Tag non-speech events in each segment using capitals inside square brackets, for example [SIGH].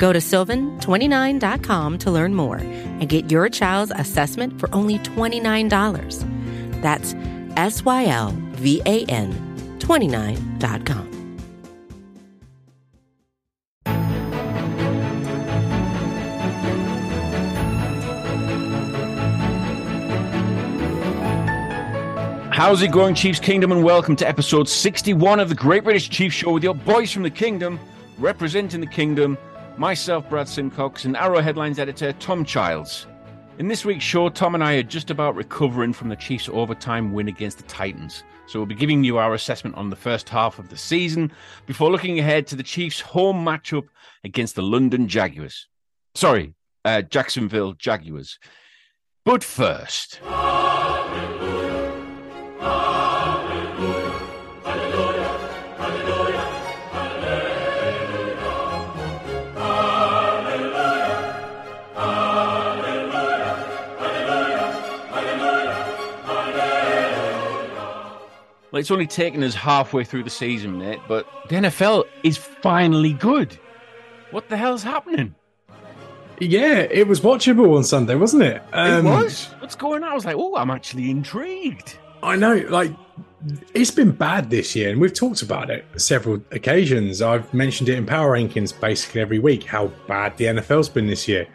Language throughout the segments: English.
Go to sylvan29.com to learn more and get your child's assessment for only $29. That's S Y L V A N 29.com. How's it going, Chiefs Kingdom, and welcome to episode 61 of the Great British Chiefs Show with your boys from the Kingdom, representing the Kingdom, myself, Brad Simcox, and Arrow Headlines editor Tom Childs. In this week's show, Tom and I are just about recovering from the Chiefs' overtime win against the Titans. So we'll be giving you our assessment on the first half of the season before looking ahead to the Chiefs' home matchup against the London Jaguars. Sorry, uh, Jacksonville Jaguars. But first. Well, it's only taken us halfway through the season, mate, but the NFL is finally good. What the hell's happening? Yeah, it was watchable on Sunday, wasn't it? Um, it was. What's going on? I was like, oh, I'm actually intrigued. I know, like, it's been bad this year, and we've talked about it several occasions. I've mentioned it in power rankings basically every week how bad the NFL's been this year.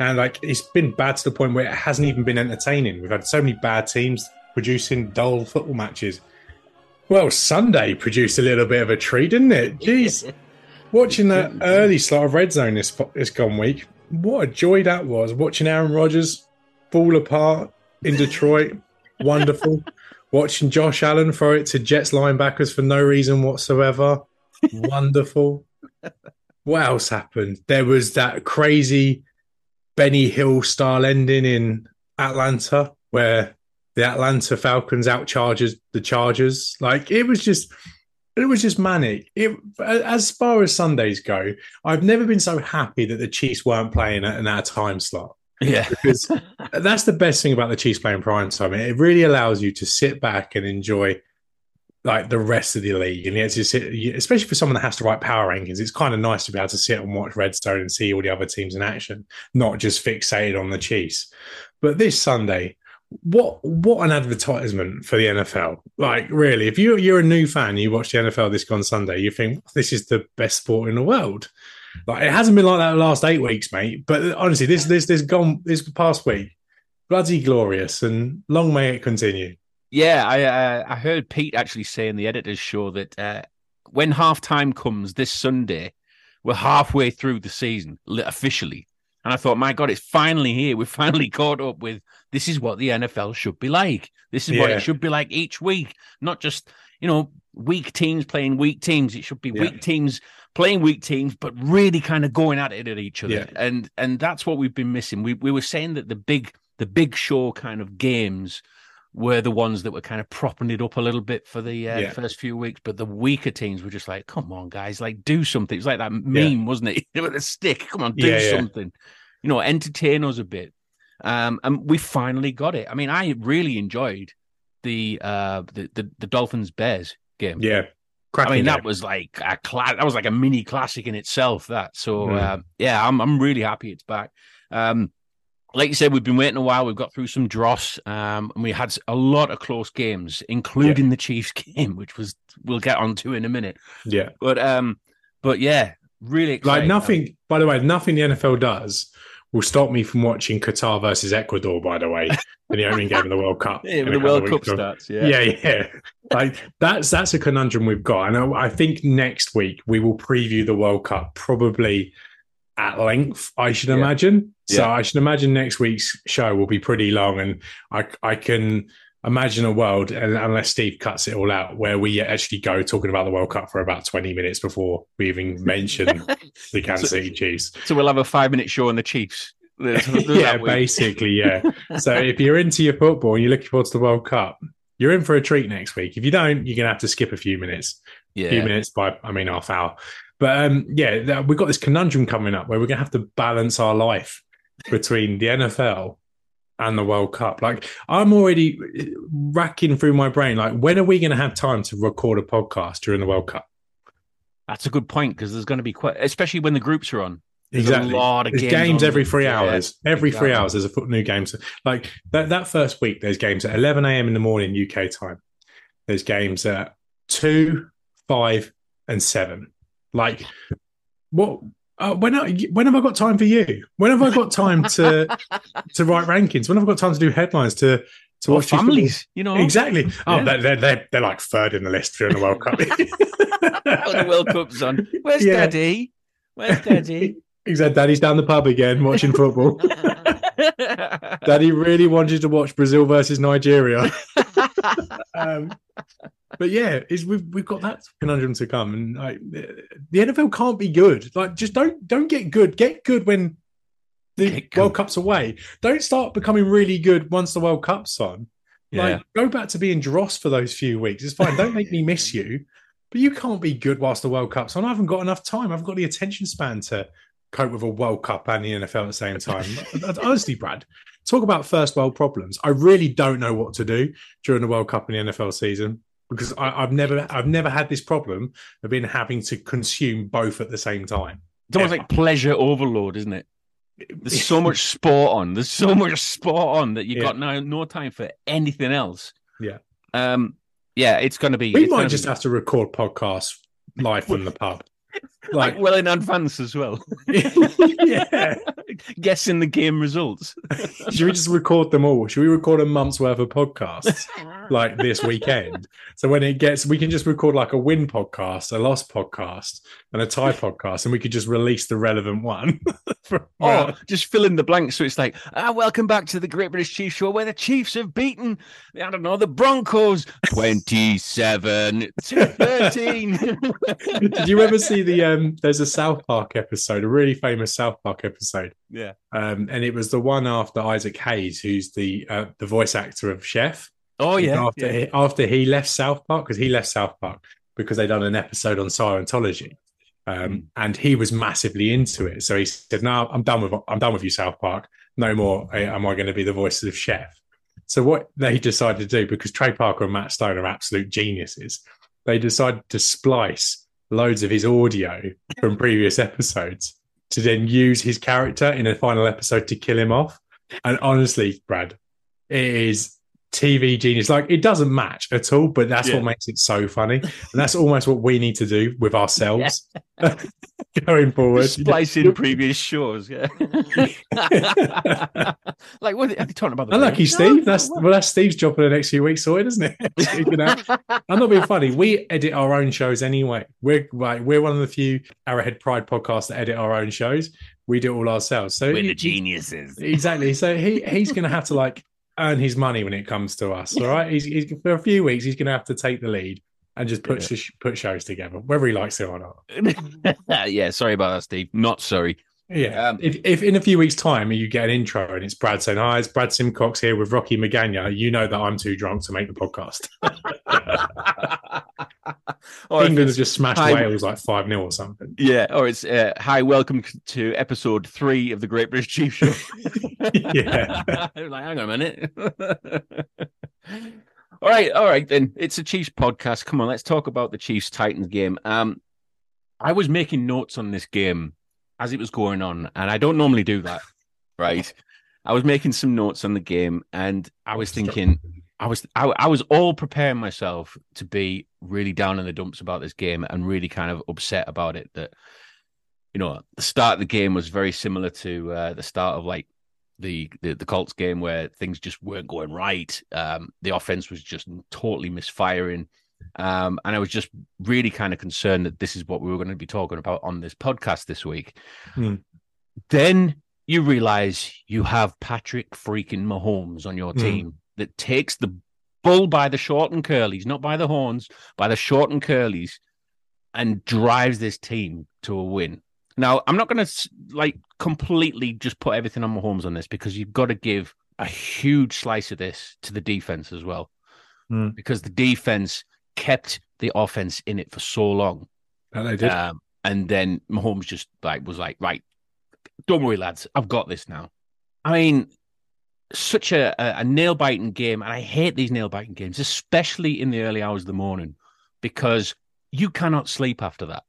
And, like, it's been bad to the point where it hasn't even been entertaining. We've had so many bad teams producing dull football matches. Well, Sunday produced a little bit of a treat, didn't it? [LAUGHS] Jeez. Watching that [LAUGHS] early slot of Red Zone this, this gone week, what a joy that was. Watching Aaron Rodgers fall apart in Detroit, [LAUGHS] wonderful. Watching Josh Allen throw it to Jets linebackers for no reason whatsoever, wonderful. What else happened? There was that crazy Benny Hill style ending in Atlanta where the Atlanta Falcons outcharges the Chargers. Like it was just it was just manic. It as far as Sundays go, I've never been so happy that the Chiefs weren't playing at an time slot. Yeah, because that's the best thing about the Chiefs playing prime time. It really allows you to sit back and enjoy like the rest of the league, and yet to sit, especially for someone that has to write power rankings, it's kind of nice to be able to sit and watch Red Zone and see all the other teams in action, not just fixated on the Chiefs. But this Sunday, what what an advertisement for the NFL! Like, really, if you you're a new fan, you watch the NFL this on Sunday, you think this is the best sport in the world. Like, it hasn't been like that the last eight weeks, mate. But honestly, this this this gone this past week, bloody glorious, and long may it continue. Yeah, I uh, I heard Pete actually say in the editors' show that uh, when halftime comes this Sunday, we're halfway through the season officially. And I thought, my God, it's finally here. We've [LAUGHS] finally caught up with this is what the NFL should be like. This is yeah. what it should be like each week, not just, you know, weak teams playing weak teams. It should be yeah. weak teams playing weak teams, but really kind of going at it at each other. Yeah. And and that's what we've been missing. We we were saying that the big the big show kind of games were the ones that were kind of propping it up a little bit for the uh, yeah. first few weeks, but the weaker teams were just like, "Come on, guys, like do something." It's like that meme, yeah. wasn't it? [LAUGHS] With a stick, come on, do yeah, something. You know, entertain us a bit. Um, and we finally got it. I mean, I really enjoyed the uh the the, the Dolphins Bears game. Yeah. I mean, game. that was like a cla- that was like a mini classic in itself. That so mm. uh, yeah, I'm I'm really happy it's back. Um, like you said, we've been waiting a while. We've got through some dross, um, and we had a lot of close games, including yeah. the Chiefs [LAUGHS] game, which was we'll get onto in a minute. Yeah, but um, but yeah, really exciting. like nothing. By the way, nothing the NFL does will stop me from watching Qatar versus Ecuador. By the way, in the opening game of the World Cup. [LAUGHS] Yeah, the World Cup starts. Yeah, yeah, yeah. Like that's that's a conundrum we've got, and I, I think next week we will preview the World Cup probably at length, I should yeah. imagine. So yeah. I should imagine next week's show will be pretty long, and I I can imagine a world, unless Steve cuts it all out, where we actually go talking about the World Cup for about twenty minutes before we even mention [LAUGHS] the Kansas so, City Chiefs. So we'll have a five minute show on the Chiefs. [LAUGHS] Yeah, basically, yeah. [LAUGHS] so if you're into your football and you're looking forward to the World Cup, you're in for a treat next week. If you don't, you're gonna have to skip a few minutes. A few minutes by, I mean, half hour. But um, yeah, we've got this conundrum coming up where we're gonna have to balance our life between the NFL and the World Cup. Like, I'm already racking through my brain. Like, when are we gonna have time to record a podcast during the World Cup? That's a good point because there's going to be quite, especially when the groups are on. There's Exactly. a lot of There's games, games, every three Yeah, hours. Every three hours, there's a foot new game. So, like that that first week, there's games at 11 a.m. in the morning UK time. There's games at two, five, and seven. Like, what? Uh, when I, when have I got time for you? When have I got time to [LAUGHS] to write rankings? When have I got time to do headlines to to Or watch families, you know. Exactly. Oh, Yeah. they're, they're they're they're like third in the list during the World Cup. [LAUGHS] when the World Cup's on. Where's Yeah. Daddy? Where's Daddy? [LAUGHS] Exactly. Daddy's down the pub again watching football. Daddy really wanted to watch Brazil versus Nigeria. Um, but yeah, is we've we've got that conundrum to come, and like the NFL can't be good. Like, just don't don't get good. Get good when the. World Cup's away. Don't start becoming really good once the World Cup's on. yeah. Like, go back to being dross for those few weeks. It's fine. Don't make me miss you. But you can't be good whilst the World Cup's on. I haven't got enough time. I haven't got the attention span to cope with a World Cup and the NFL at the same time. [LAUGHS] Honestly, Brad, talk about first world problems. I really don't know what to do during the World Cup and the NFL season because I, I've never, I've never had this problem of being having to consume both at the same time. It's almost like pleasure overload, isn't it? There's so much [LAUGHS] sport on. There's so much sport on that you Yeah. got no no time for anything else. Yeah. Um. Yeah, it's going to be. We might just be, have to record podcasts live from the pub. Like Like, well in advance as well. [LAUGHS] yeah. Guessing the game results. Should we just record them all? Should we record a month's worth of podcasts [LAUGHS] like this weekend? So when it gets, we can just record like a win podcast, a loss podcast, and a tie podcast, and we could just release the relevant one. [LAUGHS] for- Oh, just fill in the blanks. So it's like, ah, welcome back to the Great British Chiefs Show, where the Chiefs have beaten, I don't know, the Broncos [LAUGHS] 27 to 13. [LAUGHS] Did you ever see the? um There's a South Park episode, a really famous South Park episode, yeah. um, and it was the one after Isaac Hayes, who's the uh, the voice actor of Chef. Oh, yeah. after yeah. he, after he left South Park because he left South Park because they done an episode on Scientology, um, Mm. and he was massively into it. So he said, "No, I'm done with I'm done with you, South Park. No more eh, am I going to be the voice of Chef." So what they decided to do because Trey Parker and Matt Stone are absolute geniuses, they decided to splice loads of his audio from [LAUGHS] previous episodes to then use his character in a final episode to kill him off. And honestly, Brad, it is TV genius. Like it doesn't match at all, but that's Yeah. what makes it so funny. And that's almost what we need to do with ourselves [LAUGHS] going forward. Splice in previous shows. Yeah. [LAUGHS] like, what are you talking about? The Unlucky Bears? Steve. No, That's no, well, that's Steve's job for the next few weeks, sorted, isn't it? [LAUGHS] You know, I'm not being funny. We edit our own shows anyway. We're like we're one of the few Arrowhead Pride podcasts that edit our own shows. We do it all ourselves. So We're he- the geniuses. Exactly. So he he's going to have to like earn his money when it comes to us. All right. He's, he's for a few weeks. He's going to have to take the lead and just put sh- put shows together, whether he likes it or not. [LAUGHS] yeah, sorry about that, Steve. Not sorry. Yeah. Um, if, if in a few weeks' time you get an intro and it's Brad saying, "Hi, it's Brad Simcox here with Rocky Magana," you know that I'm too drunk to make the podcast. [LAUGHS] or England just smashed Hi- Wales like five 0 or something. yeah, or it's uh, hi, welcome to episode three of the Great British Chief Show. [LAUGHS] [LAUGHS] Yeah. like, hang on a minute. [LAUGHS] all right, all right, then. It's a Chiefs podcast. Come on, let's talk about the Chiefs Titans game. Um, I was making notes on this game as it was going on, and I don't normally do that, right? I was making some notes on the game, and I was thinking, I was I, I was all preparing myself to be really down in the dumps about this game and really kind of upset about it. That you know, the start of the game was very similar to uh, the start of like the, the the Colts game where things just weren't going right. Um, the offense was just totally misfiring. Um, and I was just really kind of concerned that this is what we were going to be talking about on this podcast this week. Hmm. Then you realize you have Patrick freaking Mahomes on your Hmm. team that takes the bull by the short and curlies, not by the horns, by the short and curlies, and drives this team to a win. Now, I'm not going to like completely just put everything on Mahomes on this because you've got to give a huge slice of this to the defense as well, Mm. because the defense kept the offense in it for so long. And they did. Um, and then Mahomes just like was like, right, don't worry, lads, I've got this now. I mean, such a, a, a nail biting game, and I hate these nail biting games, especially in the early hours of the morning, because you cannot sleep after that.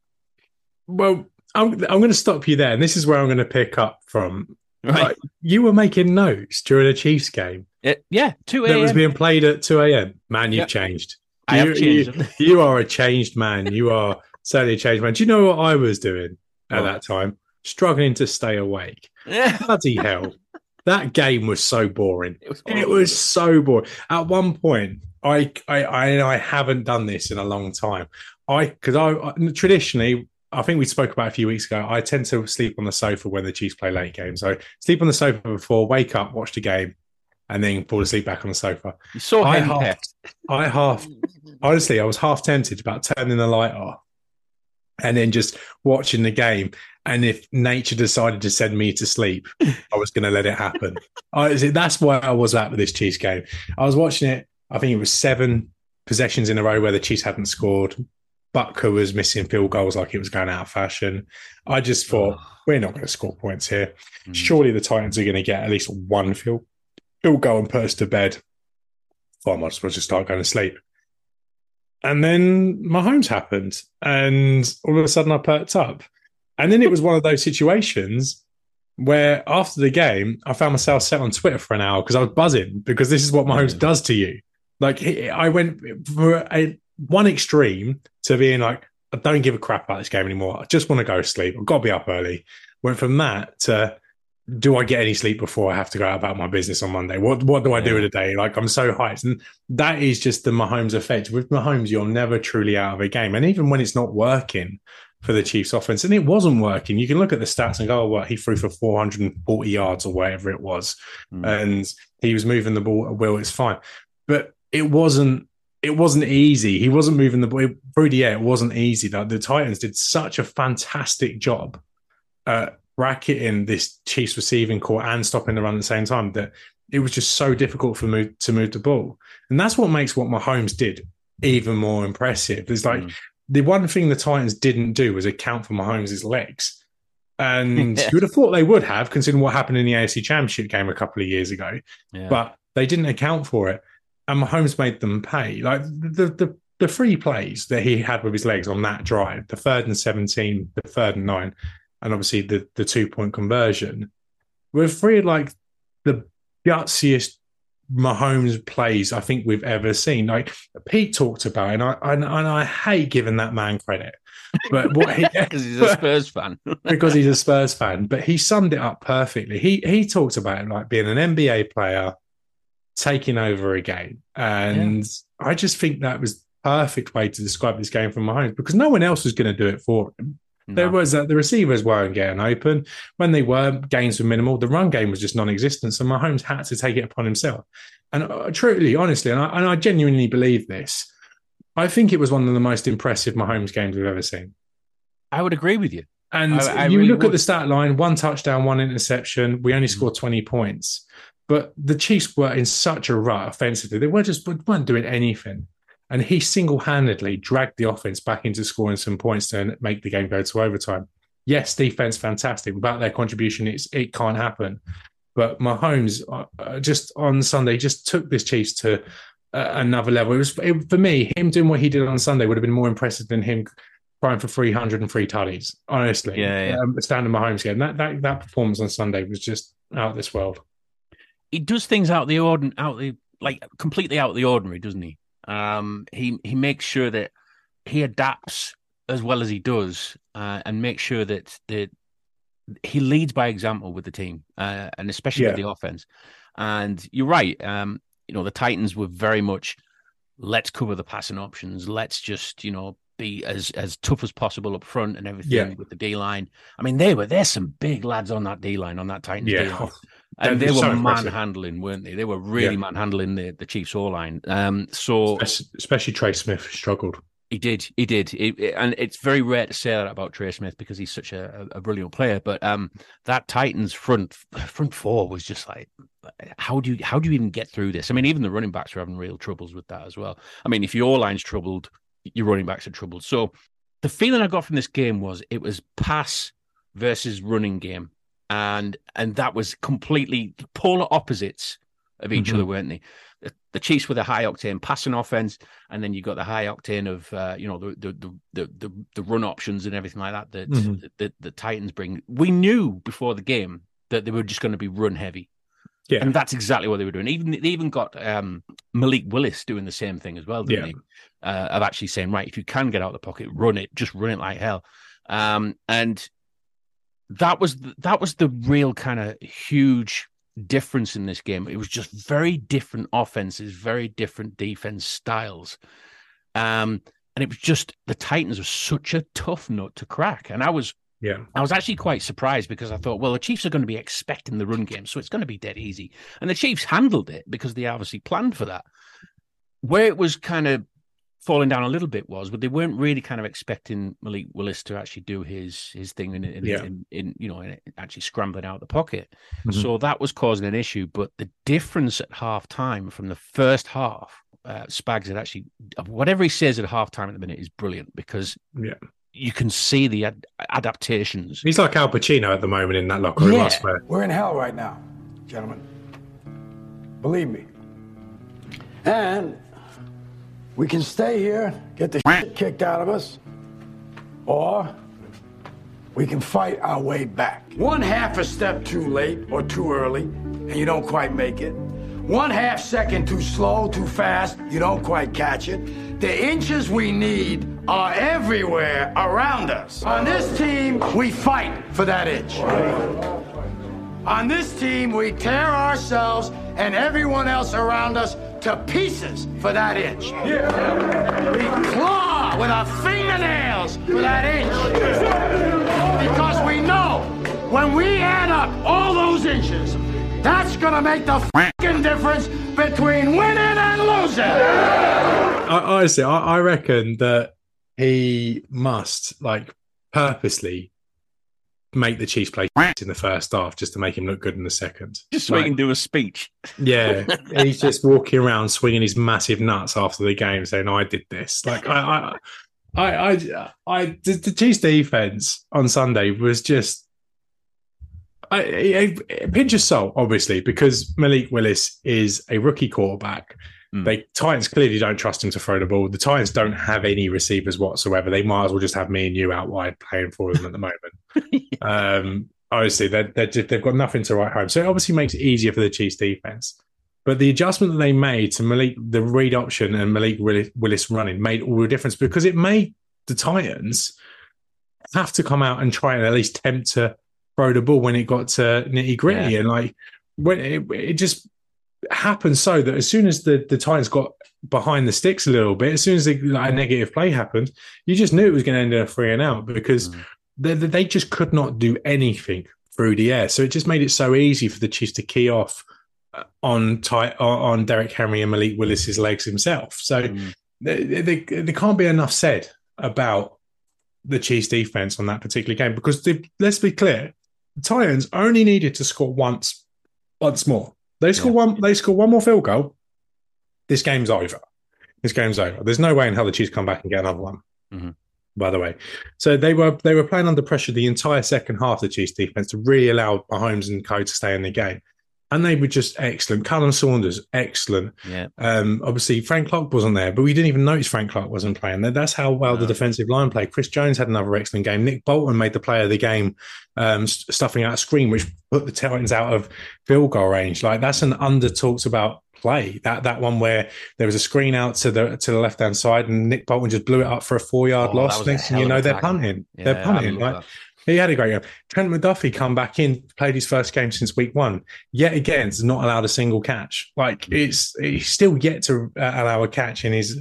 well, I'm, I'm going to stop you there. And this is where I'm going to pick up from. Right? Like, you were making notes during a Chiefs game It- yeah, two a.m. that was being played at 2 a.m. Man, you've Yep. changed. I have You- changed. You, [LAUGHS] you are a changed man. You are certainly a changed man. Do you know what I was doing at What? that time? Struggling to stay awake. [LAUGHS] Bloody hell. That game was so boring. It was, It was so boring. At one point, I I I, I haven't done this in a long time. I because I, I traditionally. I think we spoke about a few weeks ago. I tend to sleep on the sofa when the Chiefs play late games. So sleep on the sofa before, wake up, watch the game, and then fall asleep back on the sofa. You're so I half. I [LAUGHS] half, honestly, I was half tempted about turning the light off and then just watching the game. And if nature decided to send me to sleep, I was going to let it happen. I, that's where I was at with this Chiefs game. I was watching it. I think it was seven possessions in a row where the Chiefs hadn't scored. Butker was missing field goals like it was going out of fashion. I just thought we're not going to score points here. Mm. Surely the Titans are going to get at least one field field goal and put us to bed. Well, I might as well just start going to sleep. And then Mahomes happened, and all of a sudden I perked up. And then it was one of those situations where after the game, I found myself set on Twitter for an hour because I was buzzing because this is what Mahomes does to you. Like I went for a one extreme to being like, I don't give a crap about this game anymore. I just want to go to sleep. I've got to be up early. Went from that to do I get any sleep before I have to go out about my business on Monday? What what do I do Yeah. in a day? Like I'm so hyped. And that is just the Mahomes effect. With Mahomes, you're never truly out of a game. And even when it's not working for the Chiefs offense, and it wasn't working, you can look at the stats and go, oh, well, he threw for 440 yards or whatever it was. Mm. And he was moving the ball at will, it's fine. But it wasn't it wasn't easy. He wasn't moving the ball through the air. It wasn't easy. Like the Titans did such a fantastic job at bracketing this Chiefs receiving corps and stopping the run at the same time that it was just so difficult for move to move the ball. And that's what makes what Mahomes did even more impressive. It's like Mm. The one thing the Titans didn't do was account for Mahomes' legs. And [LAUGHS] Yeah. you would have thought they would have, considering what happened in the AFC Championship game a couple of years ago Yeah. but they didn't account for it. And Mahomes made them pay. Like the the the three plays that he had with his legs on that drive, the third and seventeen, the third and nine, and obviously the the two point conversion, were three of like the gutsiest Mahomes plays I think we've ever seen. Like Pete talked about, it, and I and, and I hate giving that man credit, but what he [LAUGHS] [LAUGHS] because he's a Spurs fan. [LAUGHS] because he's a Spurs fan, but he summed it up perfectly. He he talked about it like being an NBA player taking over a game, and I just think that was perfect way to describe this game from Mahomes because no one else was going to do it for him. There was uh, the receivers weren't getting open when they were. Gains were minimal. The run game was just non-existent. So Mahomes had to take it upon himself. And uh, truly, honestly, and I, and I genuinely believe this. I think it was one of the most impressive Mahomes games we've ever seen. I would agree with you. And I- I you really look at the stat line one touchdown, one interception. We only Mhm. scored 20 points. But the Chiefs were in such a rut offensively. They were just weren't doing anything. And he single handedly dragged the offense back into scoring some points to make the game go to overtime. Yes, defense fantastic. Without their contribution, it's, it can't happen. But Mahomes uh, uh, just on Sunday just took this Chiefs to uh, another level. It was it, for me, him doing what he did on Sunday would have been more impressive than him trying for 303 tutties. Honestly, Yeah, yeah. Um, standing Mahomes game. That that that performance on Sunday was just out of this world. he does things out the ordin out the like completely out of the ordinary, doesn't he? Um, he he makes sure that he adapts as well as he does, uh, and makes sure that that he leads by example with the team, uh, and especially with the offense. And you're right. Um, you know, the Titans were very much let's cover the passing options. Let's just you know be as as tough as possible up front and everything Yeah. with the D line. I mean, they were there's some big lads on that D line on that Titans D line. [LAUGHS] And They're were so manhandling, weren't they? They were really Yeah. manhandling the, the Chiefs O line. Um, so especially Trey Smith struggled. He did. He did. It, it, and it's very rare to say that about Trey Smith because he's such a, a, brilliant player. But um, that Titans front front four was just like, how do you how do you even get through this? I mean, even the running backs were having real troubles with that as well. I mean, if your line's troubled, your running backs are troubled. So the feeling I got from this game was it was pass versus running game, and and that was completely polar opposites of each mm-hmm. other, weren't they? the Chiefs with a high octane passing offense, and then you got the high octane of uh, you know the, the the, the the run options and everything like that that mm-hmm. the, the, the Titans bring. We knew before the game that they were just going to be run heavy. Yeah. And that's exactly what they were doing. Even they even got um, Malik Willis doing the same thing as well, didn't yeah. he? Uh, of actually saying, right, if you can get out of the pocket, run it, just run it like hell. Um, and that was that was the real kind of huge difference in this game. It was just very different offenses, very different defense styles. Um, and it was just the Titans were such a tough nut to crack. And I was yeah, I was actually quite surprised because I thought, well, the Chiefs are going to be expecting the run game, so it's going to be dead easy. And the Chiefs handled it because they obviously planned for that. Where it was kind of falling down a little bit was, but they weren't really kind of expecting Malik Willis to actually do his his thing in in, yeah. in, in, you know in actually scrambling out the pocket. Mm-hmm. So that was causing an issue. But the difference at half time from the first half, uh, Spags had actually whatever he says at half time at the minute is brilliant because yeah. You can see the ad- adaptations. He's like Al Pacino at the moment in that locker room. Yeah. I swear. We're in hell right now, gentlemen. Believe me. And we can stay here, get the shit kicked out of us, or we can fight our way back. One half a step too late or too early, and you don't quite make it. One half second too slow, too fast, you don't quite catch it. The inches we need are everywhere around us. On this team, we fight for that inch. On this team, we tear ourselves and everyone else around us to pieces for that inch. We claw with our fingernails for that inch. Because we know when we add up all those inches, that's gonna make the fucking difference between winning and losing. I, honestly, I, I reckon that he must like purposely make the Chiefs play [LAUGHS] in the first half just to make him look good in the second. Just so like, he can do a speech. [LAUGHS] Yeah, he's just walking around swinging his massive nuts after the game, saying, "I did this." Like I, I, I, I, I the, the Chiefs defense on Sunday was just. I, a, a pinch of salt, obviously, because Malik Willis is a rookie quarterback Mm. They Titans clearly don't trust him to throw the ball. The Titans don't have any receivers whatsoever. They might as well just have me and you out wide playing for them at the moment. [LAUGHS] um, obviously, they're, they're just, they've got nothing to write home. So it obviously makes it easier for the Chiefs defense. But the adjustment that they made to Malik, the read option and Malik Willis running made all the difference because it made the Titans have to come out and try and at least attempt to throw the ball when it got to nitty gritty. Yeah. And like, when it, it just happened so that as soon as the, the Titans got behind the sticks a little bit, as soon as the, like, a negative play happened, you just knew it was going to end in a three and out because mm. they, they just could not do anything through the air. So it just made it so easy for the Chiefs to key off uh, on tight on Derrick Henry and Malik Willis's legs himself. So mm. there, can't be enough said about the Chiefs defense on that particular game because the, let's be clear, the Titans only needed to score once, once more they score yeah. one. They score one more field goal. This game's over. This game's over. There's no way in hell the Chiefs come back and get another one. Mm-hmm. By the way, so they were they were playing under pressure the entire second half. The Chiefs defense to really allow Mahomes and Co to stay in the game and they were just excellent. Khalen Saunders, excellent. Yeah. Um, obviously, Frank Clark wasn't there, but we didn't even notice Frank Clark wasn't playing. That's how well no. the defensive line played. Chris Jones had another excellent game. Nick Bolton made the play of the game, um, stuffing out a screen, which put the Titans out of field goal range. Like that's an under talked about play. That that one where there was a screen out to the to the left hand side, and Nick Bolton just blew it up for a four yard oh, loss. Next you know, they're punting. Yeah, they're punting. Like, he had a great game. Trent McDuffie come back in, played his first game since week one. Yet again, has not allowed a single catch. Like it's he's still yet to uh, allow a catch in his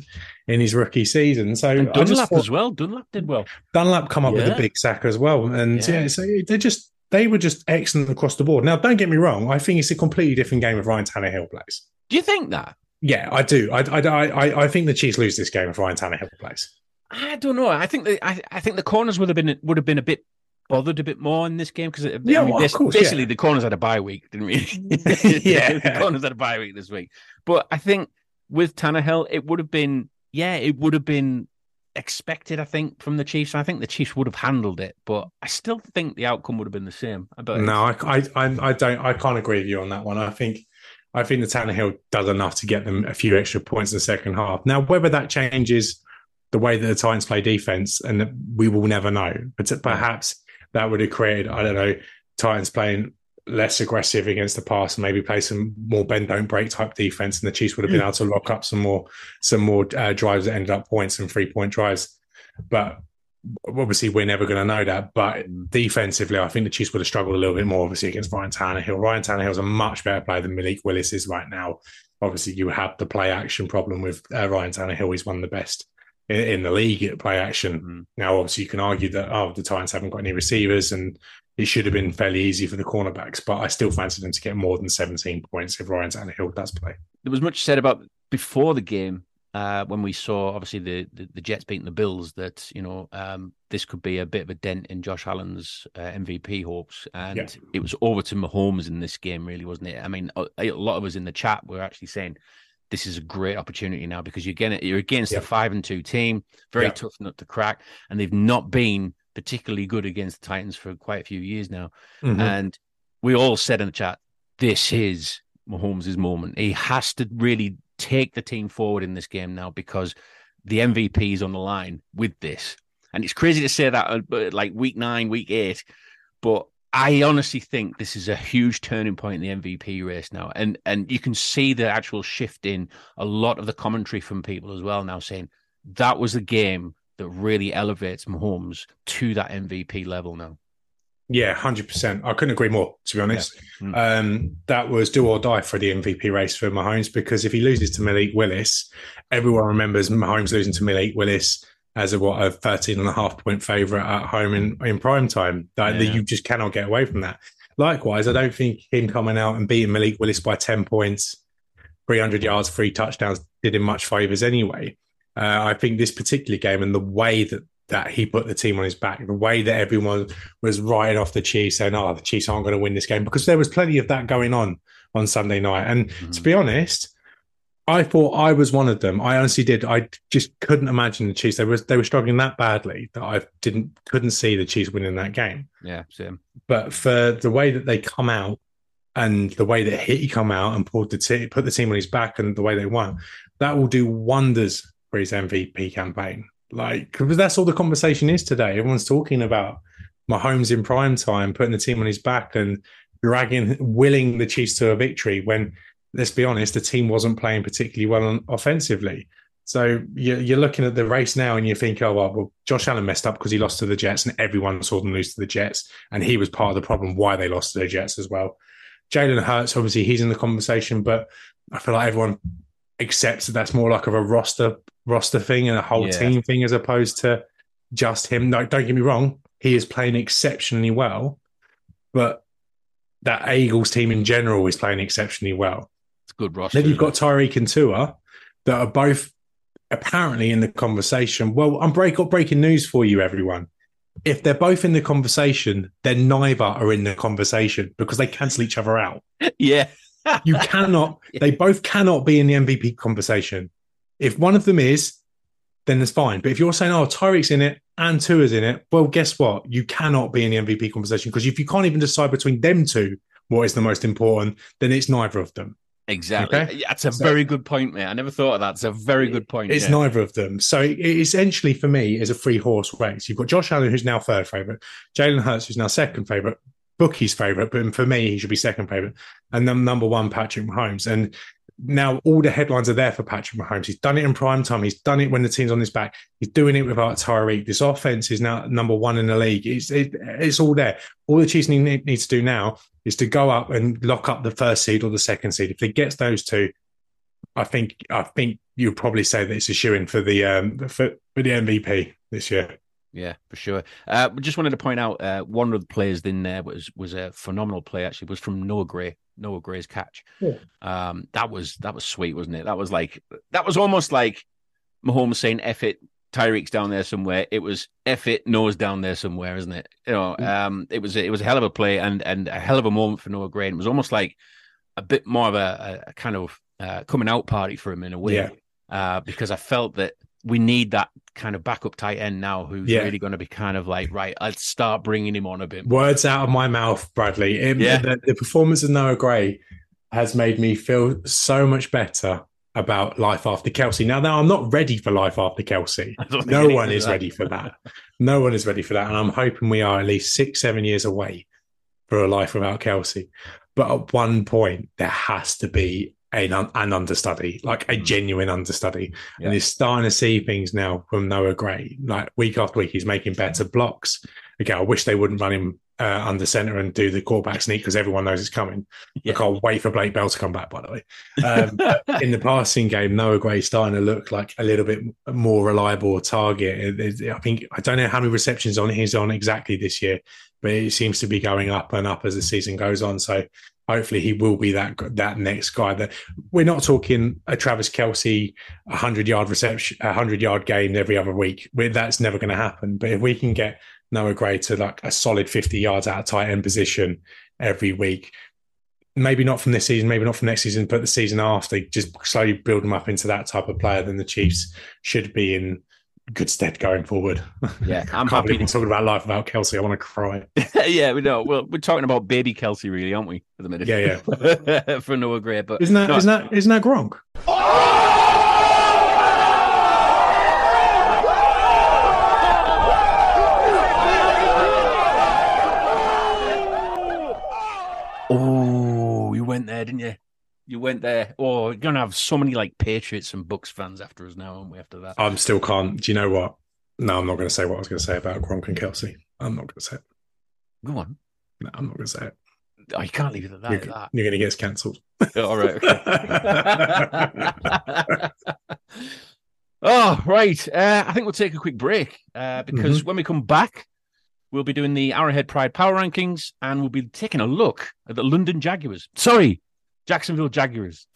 in his rookie season. So and Dunlap thought, as well. Dunlap did well. Dunlap come up yeah. with a big sack as well, and yeah. yeah, so they just they were just excellent across the board. Now, don't get me wrong. I think it's a completely different game if Ryan Tannehill plays. Do you think that? Yeah, I do. I, I, I, I think the Chiefs lose this game if Ryan Tannehill plays. I don't know. I think the I, I think the corners would have been would have been a bit bothered a bit more in this game because Yeah, I mean, well, course, basically yeah. the corners had a bye week, didn't we? [LAUGHS] [LAUGHS] Yeah. the corners had a bye week this week. But I think with Tannehill, it would have been yeah, it would have been expected. I think from the Chiefs. I think the Chiefs would have handled it, but I still think the outcome would have been the same. But No, I, I, I, I don't. I can't agree with you on that one. I think, I think the Tannehill does enough to get them a few extra points in the second half. Now, whether that changes the way that the Titans play defense, and we will never know. But perhaps that would have created, I don't know, Titans playing less aggressive against the pass, and maybe play some more bend don't break type defense, and the Chiefs would have been able to lock up some more, some more uh, drives that ended up points and three point drives. But obviously we're never going to know that. But defensively, I think the Chiefs would have struggled a little bit more, obviously, against Ryan Tannehill. Ryan Tannehill is a much better player than Malik Willis is right now. Obviously, you have the play action problem with uh, Ryan Tannehill. He's one of the best in, in the league at play action. Mhm. Now, obviously, you can argue that oh, the Titans haven't got any receivers, and it should have been fairly easy for the cornerbacks. But I still fancy them to get more than 17 points if Ryan Tannehill does play. there was much said about before the game uh, when we saw obviously the, the the Jets beating the Bills that you know um, this could be a bit of a dent in Josh Allen's uh, MVP hopes, and Yeah. it was over to Mahomes in this game, really, wasn't it? I mean, a, a lot of us in the chat were actually saying this is a great opportunity now because you're getting you're against Yeah. a five and two team, very Yeah. tough nut to crack, and they've not been particularly good against the Titans for quite a few years now. Mhm. And we all said in the chat, this is Mahomes' moment. He has to really take the team forward in this game now because the MVP is on the line with this. And it's crazy to say that uh, like week nine, week eight, but I honestly think this is a huge turning point in the MVP race now. And and you can see the actual shift in a lot of the commentary from people as well now saying that was the game that really elevates Mahomes to that MVP level now. Yeah, hundred percent. I couldn't agree more. To be honest, Yeah. Mm. um, that was do or die for the MVP race for Mahomes because if he loses to Malik Willis, everyone remembers Mahomes losing to Malik Willis as a what a 13 and a half point favorite at home in in prime time. That, that you just cannot get away from that. Likewise, I don't think him coming out and beating Malik Willis by ten points, three hundred yards, three touchdowns did him much favors anyway. Uh, I think this particular game and the way that that he put the team on his back, the way that everyone was writing off the Chiefs, saying, "Oh, the Chiefs aren't going to win this game," because there was plenty of that going on on Sunday night. And to be honest, I thought I was one of them. I honestly did. I just couldn't imagine the Chiefs. They were they were struggling that badly that I didn't couldn't see the Chiefs winning that game. Yeah, same. But for the way that they come out and the way that he come out and pulled the te- put the team on his back and the way they won, that will do wonders for his MVP campaign. Like, because that's all the conversation is today. Everyone's talking about Mahomes in prime time, putting the team on his back and dragging, willing the Chiefs to a victory when, let's be honest, the team wasn't playing particularly well on, offensively. So you're, you're looking at the race now and you think, oh, well, well, Josh Allen messed up because he lost to the Jets and everyone saw them lose to the Jets. And he was part of the problem why they lost to the Jets as well. Jalen Hurts, obviously, he's in the conversation, but I feel like everyone accepts that that's more like of a roster roster thing and a whole Yeah. team thing as opposed to just him. No, don't get me wrong, he is playing exceptionally well, but that Eagles team in general is playing exceptionally well. Good roster. Then you've got Tyreek and Tua that are both apparently in the conversation. Well, I'm break breaking news for you, everyone. If they're both in the conversation, then neither are in the conversation because they cancel each other out. yeah. [LAUGHS] You cannot, they both cannot be in the MVP conversation. If one of them is, then it's fine. But if you're saying, oh, Tyreek's in it and Tua's in it, well, guess what? You cannot be in the MVP conversation because if you can't even decide between them two what is the most important, then it's neither of them. Exactly. Okay. That's a So- very good point, mate. I never thought of that. It's a very good point. It's yeah. neither of them. So it, essentially, for me, is a three horse race. You've got Josh Allen, who's now third favorite, Jalen Hurts, who's now second favorite, Bookie's favorite, but for me, he should be second favorite, and then number one, Patrick Mahomes. And now all the headlines are there for Patrick Mahomes. He's done it in prime time. He's done it when the team's on his back. He's doing it without Tyreek. This offense is now number one in the league. It's it, it's all there. All the Chiefs need, need to do now is to go up and lock up the first seed or the second seed. If they get those two, I think I think you'd probably say that it's a shoe in for the um for, for the MVP this year. Yeah, for sure. Uh, just wanted to point out uh, one of the players in there was was a phenomenal play. Actually, was from Noah Gray. Noah Gray's catch. Yeah. Um, that was that was sweet, wasn't it? That was like that was almost like Mahomes saying "F it" Tyreek's down there somewhere. It was F it, Noah's down there somewhere, isn't it? You know, um, it was it was a hell of a play and and a hell of a moment for Noah Gray. And It was almost like a bit more of a, a kind of uh, coming out party for him in a way, Yeah. uh, because I felt that we need that kind of backup tight end now, who's Yeah. really going to be kind of like right. Let's start bringing him on a bit. Words out of my mouth, Bradley. It- Yeah. the, the performance of Noah Gray has made me feel so much better about life after Kelce. Now, now I'm not ready for life after Kelce. [LAUGHS] I don't think No one is that. ready for that. No one is ready for that. And I'm hoping we are at least six, seven years away for a life without Kelce. But at one point, there has to be an, an understudy, like a Mm. genuine understudy. Yeah. And you're starting to see things now from Noah Gray. Like week after week, he's making better blocks. Again, I wish they wouldn't run him uh, under center and do the quarterback sneak because everyone knows it's coming. Yeah. I can't wait for Blake Bell to come back, by the way. Um, in the passing game, Noah Gray's starting to look like a little bit more reliable target. It- it- I think I don't know how many receptions on he's on exactly this year, but it seems to be going up and up as the season goes on. So hopefully he will be that that next guy. That we're not talking a Travis Kelce hundred yard reception, a hundred yard game every other week. We- That's never going to happen. But if we can get Noah Gray to like a solid fifty yards out of tight end position every week, maybe not from this season, maybe not from next season, but the season after, just slowly build them up into that type of player, then the Chiefs should be in good stead going forward. Yeah, [LAUGHS] I'm Can't happy. I'm talking about life without Kelce. I want to cry. [LAUGHS] yeah, we know. Well, we're talking about baby Kelce, really, aren't we? At the minute, Yeah, yeah. [LAUGHS] For Noah Gray, but Isn't that No. not that isn't that Gronk? Oh, you went there, didn't you? You went there. Oh, we're gonna have so many like Patriots and Bucks fans after us now, aren't we? After that, I'm still can't. Do you know what? No, I'm not going to say what I was going to say about Gronk and Kelce. I'm not going to say it. go on. No, I'm not going to say it. Oh, you can't leave it at that. You're, that. you're going to get us cancelled. All right. okay. [LAUGHS] oh, right. Uh, I think we'll take a quick break uh, because when we come back, we'll be doing the Arrowhead Pride Power Rankings and we'll be taking a look at the London Jaguars. Sorry, Jacksonville Jaguars.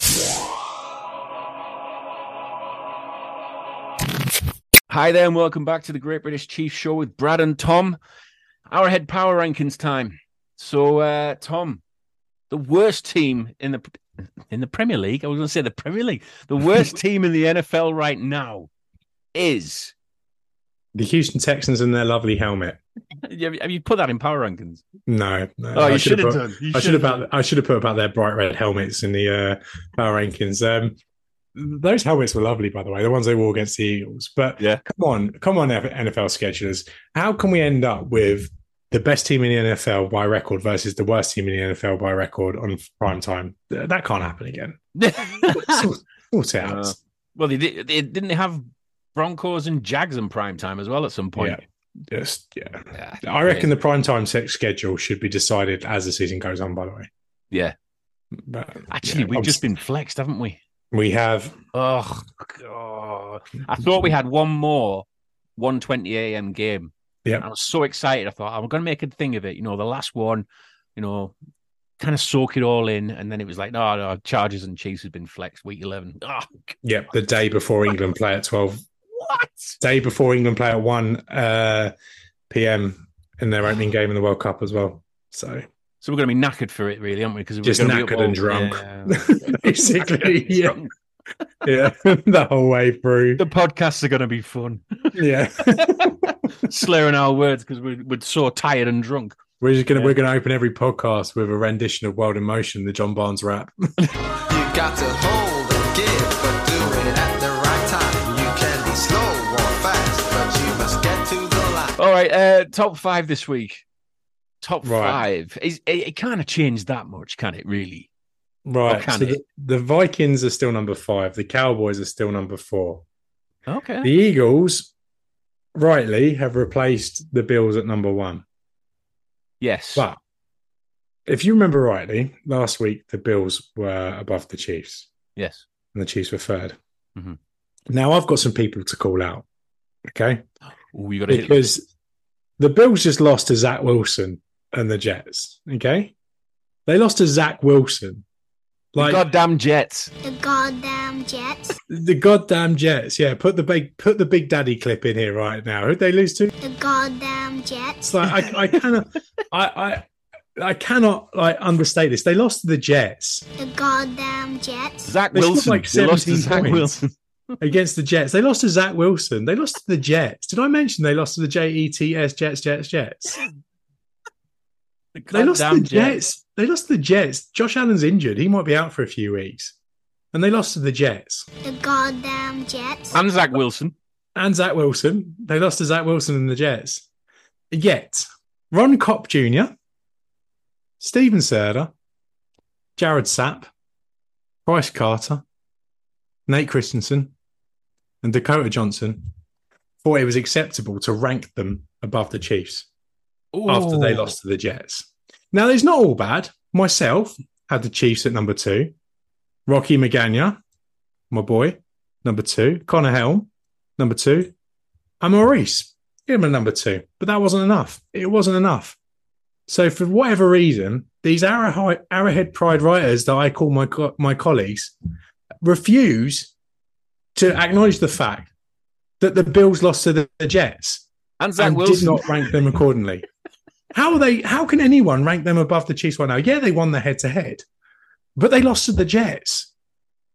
Hi there, and welcome back to the Great British Chief Show with Brad and Tom. Arrowhead Power Rankings time. So, uh, Tom, the worst team in the in the Premier League. I was going to say the Premier League. The worst [LAUGHS] team in the NFL right now is. The Houston Texans and their lovely helmet. You, have you put that in power rankings? No, no. Oh, I you should have put- done. You I should have about I should have put about their bright red helmets in the uh, power rankings. Um, those helmets were lovely, by the way, the ones they wore against the Eagles. But Yeah. come on, come on, NFL schedulers. How can we end up with the best team in the NFL by record versus the worst team in the NFL by record on prime time? That can't happen again. [LAUGHS] Sort, sort it out. Uh, well, they, they didn't they have Broncos and Jags in prime time as well at some point. Just yeah. Yeah. I reckon the prime time se- schedule should be decided as the season goes on. By the way, Yeah. but Actually, yeah, we've I'm- just been flexed, haven't we? we have Oh, God. I thought we had one more 120 a.m. game. Yeah. I was so excited. I thought, I'm going to make a thing of it. You know, the last one, you know, kind of soak it all in. And then it was like, no, no, Chargers and Chiefs have been flexed week 11. Oh, yeah the day before England play at twelve what? day before England play at 1 uh, p.m. in their opening game in the World Cup as well. So So we're going to be knackered for it, really, aren't we? Because we're going to knackered be and drunk. basically, yeah, Drunk. yeah, [LAUGHS] [LAUGHS] the whole way through. The podcasts are going to be fun. Yeah, [LAUGHS] Slurring our words because we're, we're so tired and drunk. we're just gonna Yeah. we're gonna open every podcast with a rendition of World in Motion, the John Barnes rap. You got to hold and give, but do it at the right right, uh, top five this week. Top Right. five. Is it, it kind of changed that much, can it? Really? Right. so the, the Vikings are still number five. The Cowboys are still number four. Okay. The Eagles, rightly, have replaced the Bills at number one. yes. But if you remember rightly, last week the Bills were above the Chiefs yes. and the Chiefs were 3rd Mhm. Now I've got some people to call out. Okay. Oh, you got to. Because the Bills just lost to Zach Wilson and the Jets. Okay. They lost to Zach Wilson. Like Goddamn Jets. The goddamn Jets. the goddamn Jets. Yeah, put the big put the Big Daddy clip in here right now. Who'd they lose to? The goddamn Jets. like I, I cannot I, I I cannot like understate this. They lost to the Jets The goddamn Jets. Zach They scored Wilson. like They lost to Zach points. Wilson. Against the Jets. They lost to Zach Wilson. They lost to the Jets. Did I mention they lost to the J E T S Jets Jets Jets? They lost to the Jets. They lost the Jets. Josh Allen's injured. He might be out for a few weeks. And they lost to the Jets. The goddamn Jets. And Zach Wilson. And Zach Wilson. They lost to Zach Wilson and the Jets. Yet, Ron Kopp Jr., Steven Serda, Jared Sapp, Bryce Carter, Nate Christensen, and Dakota Johnson thought it was acceptable to rank them above the Chiefs after they lost to the Jets. Now, it's not all bad. Myself had the Chiefs at number two. Rocky Magana, my boy, number two. Connor Helm, number two. And Maurice, Give him at number two. But that wasn't enough. It wasn't enough. So, for whatever reason, these Arrowhead, Arrowhead Pride writers that I call my, co- my colleagues refuse to acknowledge the fact that the Bills lost to the, the Jets And Zach and Wilson. did not rank them accordingly. how are they? How can anyone rank them above the Chiefs right now? Yeah, they won the head to head, but they lost to the Jets.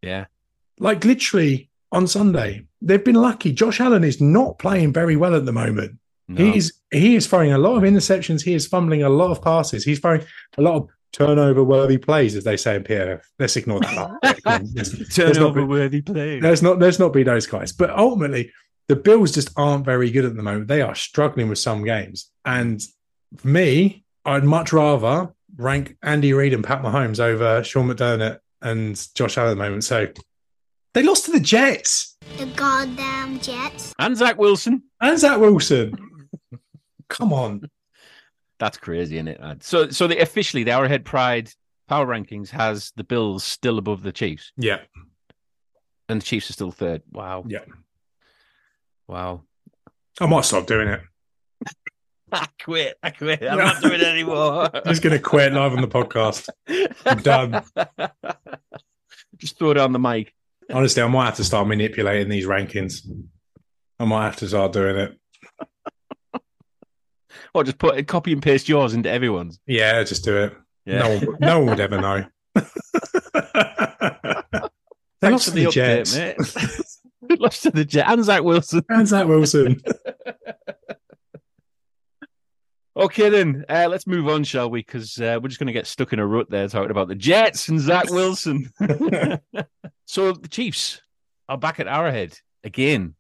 Yeah. Like literally on Sunday, they've been lucky. Josh Allen is not playing very well at the moment. No. He is he is throwing a lot of interceptions. He is fumbling a lot of passes. He's throwing a lot of turnover worthy plays, as they say in PFF. Let's ignore that. Let's- [LAUGHS] let's not be- Turnover worthy plays. Let's not let's not be those guys. But ultimately, the Bills just aren't very good at the moment. They are struggling with some games. And for me, I'd much rather rank Andy Reid and Pat Mahomes over Sean McDermott and Josh Allen at the moment. So they lost to the Jets The goddamn Jets. And Zach Wilson. and Zach Wilson. Come on. That's crazy, isn't it? lad? So, so the, officially, the Arrowhead Pride Power Rankings has the Bills still above the Chiefs, Yeah. and the Chiefs are still third. Wow. Yeah. Wow. I might stop doing it. [LAUGHS] I quit. I quit. I'm not doing it anymore. I'm [LAUGHS] just going to quit live on the podcast. I'm done. [LAUGHS] Just throw it on the mic. Honestly, I might have to start manipulating these rankings. I might have to start doing it. Or just put copy and paste yours into everyone's. Yeah, just do it. Yeah. No, one, no one would ever know. [LAUGHS] Thanks to the update, Jets. mate. [LAUGHS] lost to the Jets and Zach Wilson. And Zach Wilson. [LAUGHS] Okay, then uh, let's move on, shall we? Because uh, we're just going to get stuck in a rut there talking about the Jets and Zach Wilson. so the Chiefs are back at Arrowhead again.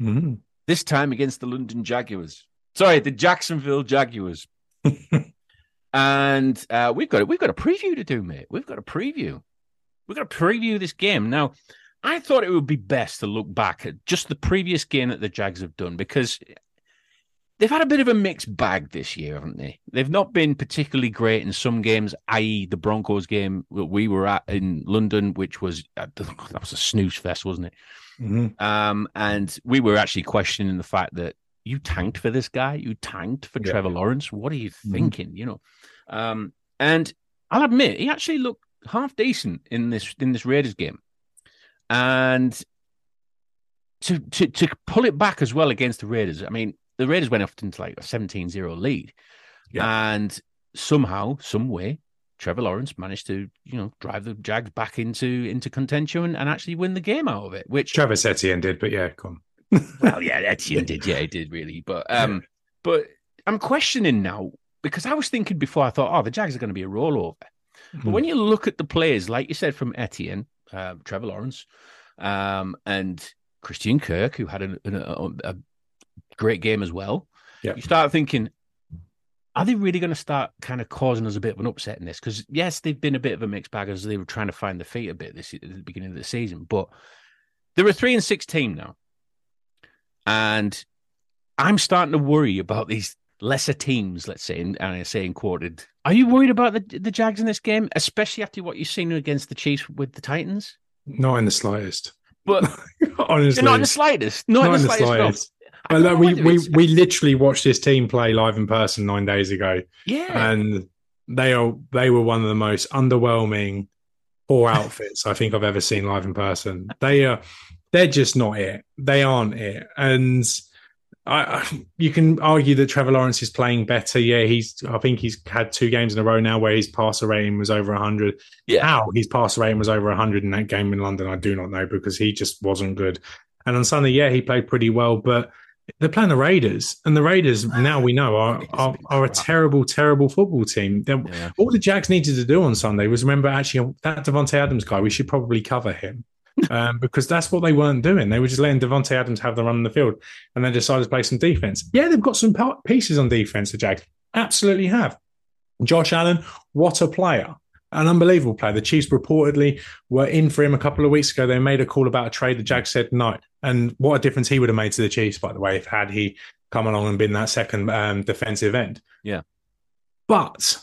Mm. This time against the London Jaguars. Sorry, the Jacksonville Jaguars. [LAUGHS] and uh, we've got we've got a preview to do, mate. We've got a preview. We've got to preview this game now. I thought it would be best to look back at just the previous game that the Jags have done because they've had a bit of a mixed bag this year, haven't they? They've not been particularly great in some games, i.e., the Broncos game that we were at in London, which was uh, that was a snooze fest, wasn't it? Mhm. Um, and we were actually questioning the fact that you tanked for this guy, you tanked for Yeah. Trevor Lawrence. What are you Mhm. thinking? You know, um, and I'll admit he actually looked half decent in this in this Raiders game, and to to to pull it back as well against the Raiders. I mean, the Raiders went off into like a 17-0 lead, and somehow, some way, Trevor Lawrence managed to, you know, drive the Jags back into into contention and, and actually win the game out of it. Which, Travis Etienne did, but yeah, come on. Well, yeah, Etienne did, yeah, he did really. But um, but I'm questioning now because I was thinking before I thought, oh, the Jags are going to be a rollover. But when you look at the players, like you said, from Etienne, uh, Trevor Lawrence, um, and Christian Kirk, who had a, a, a great game as well, Yeah. you start thinking, are they really going to start kind of causing us a bit of an upset in this? Because yes, they've been a bit of a mixed bag as they were trying to find their feet a bit this at the beginning of the season, but they're a three and six team now, and I'm starting to worry about these lesser teams. Let's say, and I say in quoted. Are you worried about the the Jags in this game, especially after what you've seen against the Chiefs with the Titans? Not in the slightest. But [LAUGHS] Honestly. not in the slightest. Not, in the slightest. no. I But don't look, know we, we, it's- we literally watched this team play live in person nine days ago, yeah. and they are they were one of the most underwhelming poor outfits I think I've ever seen live in person. They are they're just not it. They aren't it. And I, you can argue that Trevor Lawrence is playing better. Yeah, he's I think he's had two games in a row now where his passer rating was over 100. Yeah. How his passer rating was over 100 in that game in London, I do not know because he just wasn't good. And on Sunday, yeah, he played pretty well, but they're playing the Raiders, and the Raiders now we know are are, are a terrible, terrible football team. Yeah. All the Jags needed to do on Sunday was remember actually that Davante Adams guy. We should probably cover him um, because that's what they weren't doing. They were just letting Davante Adams have the run in the field, and then decided to play some defense. Yeah, they've got some pieces on defense. The Jags absolutely have. Josh Allen, what a player. An unbelievable player. The Chiefs reportedly were in for him a couple of weeks ago. They made a call about a trade. The Jags said no. And what a difference he would have made to the Chiefs, by the way, if had he come along and been that second um, defensive end. Yeah. But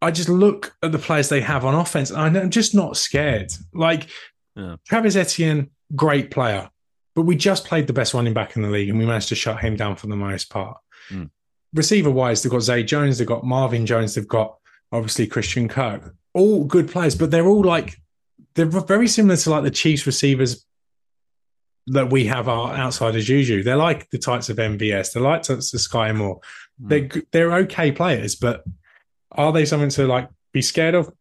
I just look at the players they have on offense, and I'm just not scared. Like Yeah. Travis Etienne, great player, but we just played the best running back in the league, and we managed to shut him down for the most part. Mm. Receiver wise, they've got Zay Jones, they've got Marvin Jones, they've got obviously Christian Kirk, all good players, but they're all like they're very similar to like the Chiefs receivers that we have our outside as Juju. They're like the types of MVS. They're like types of Skyy Moore. They're they're okay players, but are they something to like be scared of?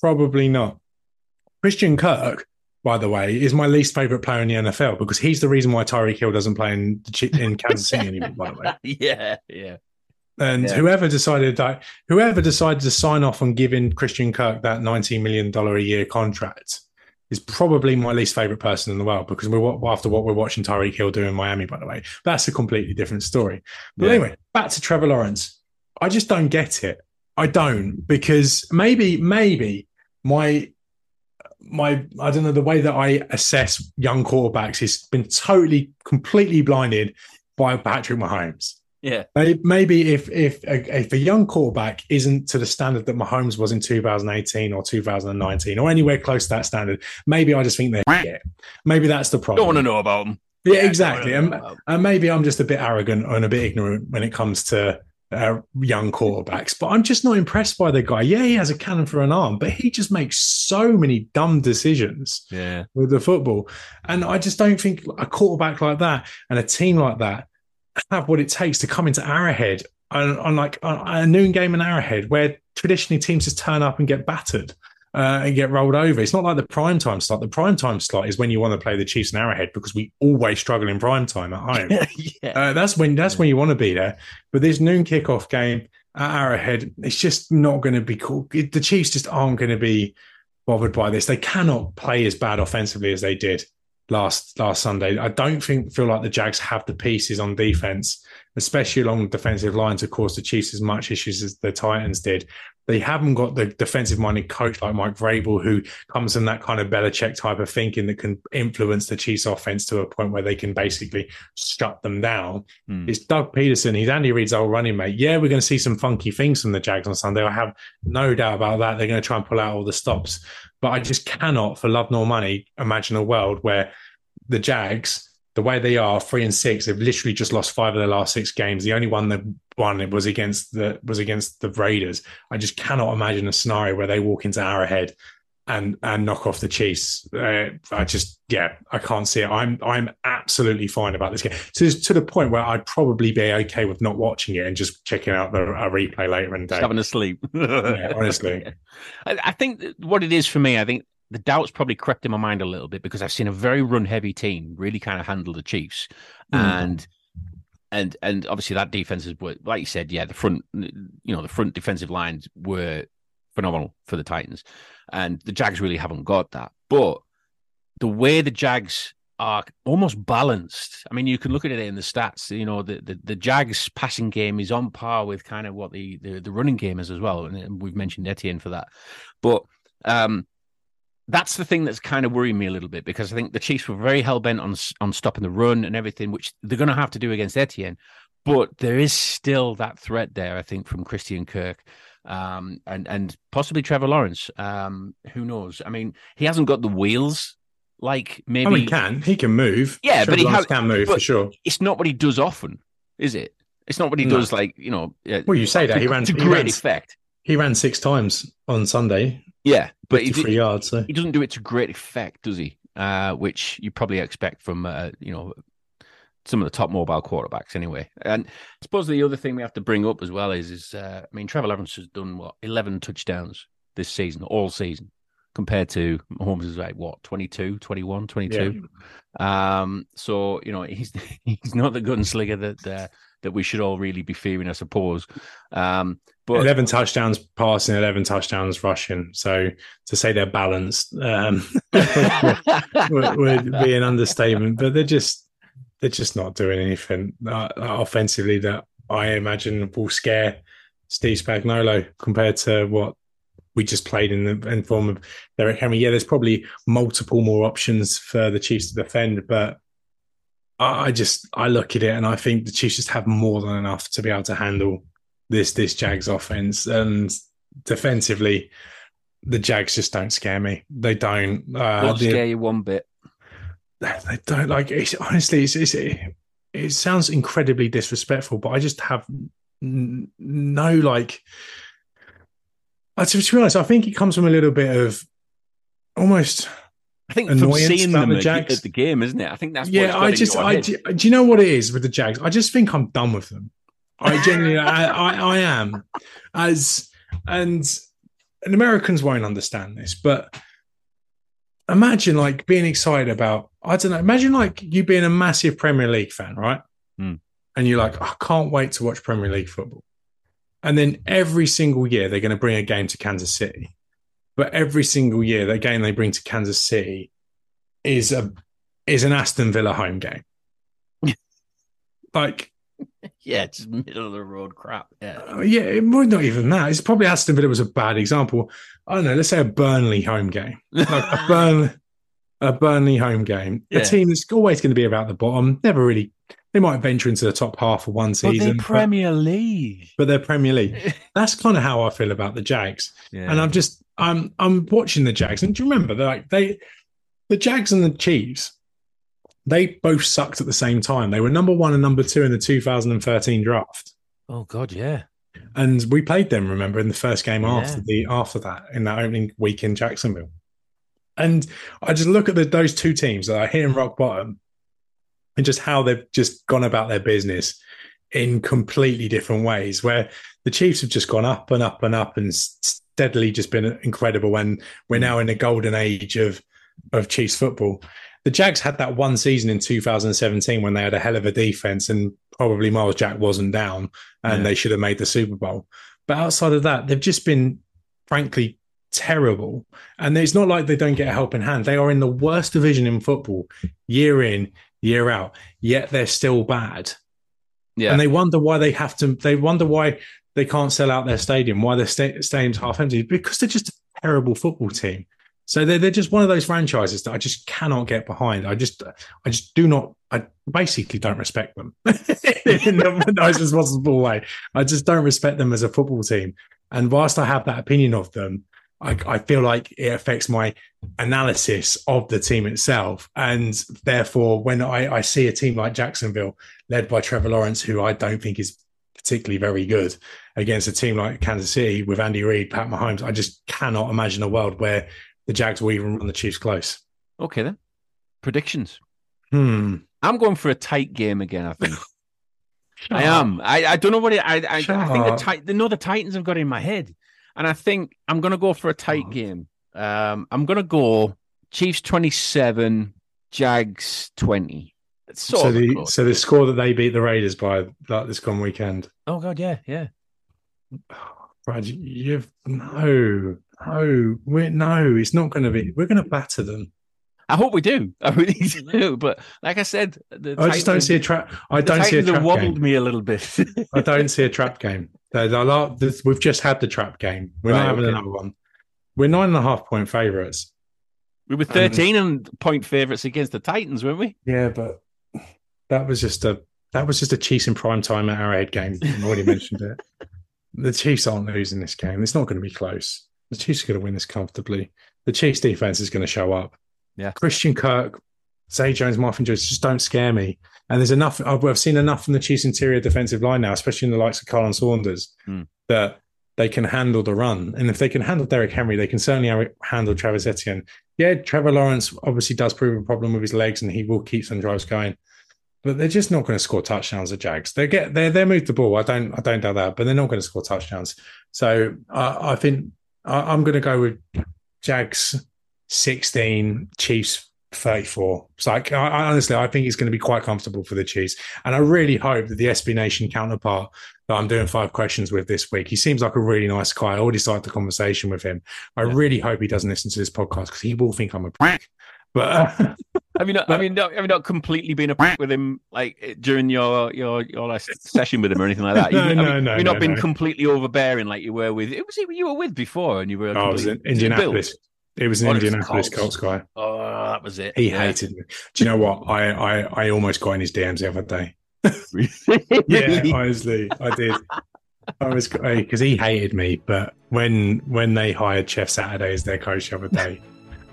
Probably not. Christian Kirk, by the way, is my least favorite player in the NFL because he's the reason why Tyreek Hill doesn't play in in Kansas City anymore. By the way, [LAUGHS] yeah, yeah. and Yeah. whoever decided that, whoever decided to sign off on giving Christian Kirk that nineteen million dollar a year contract is probably my least favorite person in the world because we're after what we're watching Tyreek Hill do in Miami. By the way, that's a completely different story. But Yeah. anyway, back to Trevor Lawrence. I just don't get it. I don't because maybe maybe my my I don't know the way that I assess young quarterbacks has been totally completely blinded by Patrick Mahomes. Yeah. Maybe- Maybe if if a, if a young quarterback isn't to the standard that Mahomes was in 2018 or 2019 or anywhere close to that standard, maybe I just think they're shit. Maybe that's the problem. Don't want to know about them. Yeah, exactly. And, wanna know about 'em. and maybe I'm just a bit arrogant and a bit ignorant when it comes to uh, young quarterbacks, but I'm just not impressed by the guy. Yeah, he has a cannon for an arm, but he just makes so many dumb decisions Yeah. with the football. And I just don't think a quarterback like that and a team like that have what it takes to come into Arrowhead on, on like on a noon game in Arrowhead, where traditionally teams just turn up and get battered. Uh, and get rolled over. It's not like the prime time slot. The prime time slot is when you want to play the Chiefs and Arrowhead because we always struggle in prime time at home. [LAUGHS] yeah. Uh, that's when that's when you want to be there. But this noon kickoff game at Arrowhead, it's just not going to be cool. It- The Chiefs just aren't going to be bothered by this. They cannot play as bad offensively as they did last last Sunday. I don't think feel like the Jags have the pieces on defense, especially along the defensive line, to cause the Chiefs as much issues as the Titans did. They haven't got the defensive minded coach like Mike Vrabel, who comes from that kind of Belichick type of thinking that can influence the Chiefs offense to a point where they can basically shut them down. Hmm. It's Doug Pederson. He's Andy Reid's old running mate. Yeah, we're going to see some funky things from the Jags on Sunday. I have no doubt about that. They're going to try and pull out all the stops. But I just cannot, for love nor money, imagine a world where the Jags, the way they are, three and six, they've literally just lost five of their last six games. The only one that won it was against the was against the Raiders. I just cannot imagine a scenario where they walk into Arrowhead and and knock off the Chiefs. Uh, I just yeah, I can't see it. I'm I'm absolutely fine about this game to to the point where I'd probably be okay with not watching it and just checking out the a replay later in the Just day. having a sleep. [LAUGHS] Yeah, honestly. [LAUGHS] I, I think what it is for me, I think the doubts probably crept in my mind a little bit because I've seen a very run heavy team really kind of handle the Chiefs. Mm. And and and obviously that defense is what- like you said, yeah, the front you know, the front defensive lines were phenomenal for the Titans. And the Jags really haven't got that. But the way the Jags are almost balanced. I mean, you can look at it in the stats. You know, the, the, the Jags passing game is on par with kind of what the, the, the running game is as well. And we've mentioned Etienne for that. But um, that's the thing that's kind of worrying me a little bit because I think the Chiefs were very hell bent on on stopping the run and everything, which they're going to have to do against Etienne. But there is still that threat there, I think, from Christian Kirk um, and and possibly Trevor Lawrence. Um, who knows? I mean, he hasn't got the wheels like maybe. He can he can move? Yeah, Trevor but he Lawrence can move for sure. It's not what he does often, is it? It's not what he No. does like you know. uh, Well, you say that to, he ran to he great ran, effect. he ran six times on Sunday. Yeah, but he, 53 d- yards. So he doesn't do it to great effect, does he? Uh, which you probably expect from uh, you know some of the top mobile quarterbacks anyway. And I suppose the other thing we have to bring up as well is is uh, I mean Trevor Lawrence has done what eleven touchdowns this season, all season, compared to Mahomes is like what 22, 21, 22. Um, so you know he's [LAUGHS] he's not the gunslinger that uh, that we should all really be fearing, I suppose. Um, but 11 touchdowns passing, 11 touchdowns rushing. So to say they're balanced um, [LAUGHS] would, would be an understatement. But they're just they're just not doing anything uh, offensively that I imagine will scare Steve Spagnuolo compared to what we just played in the in form of Derrick Henry. Yeah, there's probably multiple more options for the Chiefs to defend, but I I just I look at it and I think the Chiefs just have more than enough to be able to handle this this Jags offense and defensively. The Jags just don't scare me. They don't. Uh, don't scare you one bit. They don't like it's honestly it's, it's it, it sounds incredibly disrespectful but i just have n- no like uh, to, to be honest i think it comes from a little bit of almost I think from seeing them the Jags. at the game, isn't it? I think that's yeah i just i do, do you know what it is with the jags i just think i'm done with them i genuinely I, I i am as and and americans won't understand this but imagine like being excited about i don't know imagine like you being a massive premier league fan right Hmm. and you're like i can't wait to watch premier league football and then every single year they're going to bring a game to kansas city but every single year the game they bring to kansas city is a is an aston villa home game [LAUGHS] like yeah, just middle of the road crap. Yeah, uh, yeah, it might not even that. It's probably Aston Villa was a bad example. I don't know. Let's say a Burnley home game, like a [LAUGHS] Burn, a Burnley home game. Yeah. A team that's always going to be about the bottom. Never really. They might venture into the top half for one but season, but, Premier League. but they're Premier League. [LAUGHS] That's kind of how I feel about the Jags. Yeah. And I'm just I'm I'm watching the Jags, and do you remember they're like they the Jags and the Chiefs, they both sucked at the same time. They were number one and number two in the 2013 draft. oh God, yeah. and we played them. Remember in the first game Yeah. after the after that in that opening week in Jacksonville, and I just look at the, those two teams that are hitting rock bottom, and just how they've just gone about their business in completely different ways. Where the Chiefs have just gone up and up and up and steadily just been incredible, and we're now in the golden age of of Chiefs football. The Jags had that one season in 2017 when they had a hell of a defense and probably Myles Jack wasn't down and Yeah. they should have made the Super Bowl. But outside of that, they've just been frankly terrible. And it's not like they don't get a helping hand. They are in the worst division in football year in, year out, yet they're still bad. Yeah. And they wonder why they have to, they wonder why they can't sell out their stadium, why their sta- stadium's half empty, because they're just a terrible football team. So they're, they're just one of those franchises that I just cannot get behind. I just, I just do not, I basically don't respect them [LAUGHS] in the [LAUGHS] nicest possible way. I just don't respect them as a football team. And whilst I have that opinion of them, I, I feel like it affects my analysis of the team itself. And therefore, when I, I see a team like Jacksonville, led by Trevor Lawrence, who I don't think is particularly very good, against a team like Kansas City with Andy Reid, Pat Mahomes, I just cannot imagine a world where the Jags will even run the Chiefs close. okay then. Predictions. Hmm. I'm going for a tight game again. I think [LAUGHS] I am. I, I don't know what it, I I, I think the tit- the no the Titans have got in my head, and I think I'm going to go for a tight Oh. game. Um, I'm going to go Chiefs 27, Jags 20. So the close. so the score that they beat the Raiders by like this gone weekend. oh god, yeah, yeah. [SIGHS] Brad, you've no, no, we're no, it's not going to be. We're going to batter them. I hope we do. [LAUGHS] I really do. But like I said, the I just don't see a trap. I the don't see a trap wobbled game. me a little bit. I don't [LAUGHS] see a trap game. There's a lot- this- We've just had the trap game. We're Right, not having okay. another one. We're nine and a half point favourites. we were 13 and point favourites against the Titans, weren't we? Yeah, but that was just a that was just a Chiefs in prime time at Arrowhead game. I already mentioned it. [LAUGHS] The Chiefs aren't losing this game. It's not going to be close. The Chiefs are going to win this comfortably. The Chiefs defense is going to show up. Yeah. Christian Kirk, Zay Jones, Marvin Jones just don't scare me. And there's enough. I've, I've seen enough from the Chiefs interior defensive line now, especially in the likes of Khalen Saunders, Hmm. that they can handle the run. And if they can handle Derrick Henry, they can certainly handle Travis Etienne. Yeah, Trevor Lawrence obviously does prove a problem with his legs, and he will keep some drives going. But they're just not going to score touchdowns. The Jags, they get they they move the ball. I don't I don't doubt that, but they're not going to score touchdowns. So I, I think I, I'm going to go with Jags 16, Chiefs 34. So I, I honestly, I think it's going to be quite comfortable for the Chiefs. And I really hope that the SB Nation counterpart that I'm doing five questions with this week, he seems like a really nice guy. I already started the conversation with him. I really hope he doesn't listen to this podcast because he will think I'm a prick. But uh, [LAUGHS] Have you not? I mean, not, have you not completely been a prick with him like during your your your last session with him or anything like that? [LAUGHS] No, you, no, no, Have you not no, been no. completely overbearing like you were with? It was you were with before, and you were. I was in Indianapolis. Bills? It was an it was Indianapolis Colts. Colts guy. Oh, that was it. He Yeah. hated me. Do you know what? I, I, I almost got in his DMs the other day. Really? [LAUGHS] Yeah, honestly, I did. I was because he hated me, but when when they hired Jeff Saturday as their coach the other day,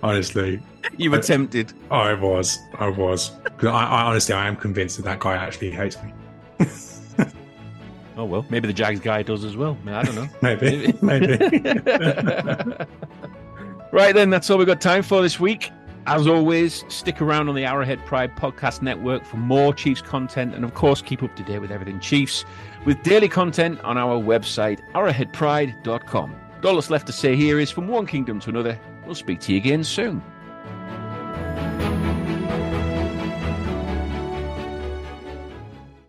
honestly, you were tempted. I was, I was. 'Cause I, I honestly, I am convinced that that guy actually hates me. [LAUGHS] Oh well, maybe the Jags guy does as well. I don't know. [LAUGHS] Maybe, maybe. Right then, that's all we've got time for this week. As always, stick around on the Arrowhead Pride Podcast Network for more Chiefs content, and of course, keep up to date with everything Chiefs with daily content on our website, arrowheadpride.com. All that's left to say here is from one kingdom to another, we'll speak to you again soon.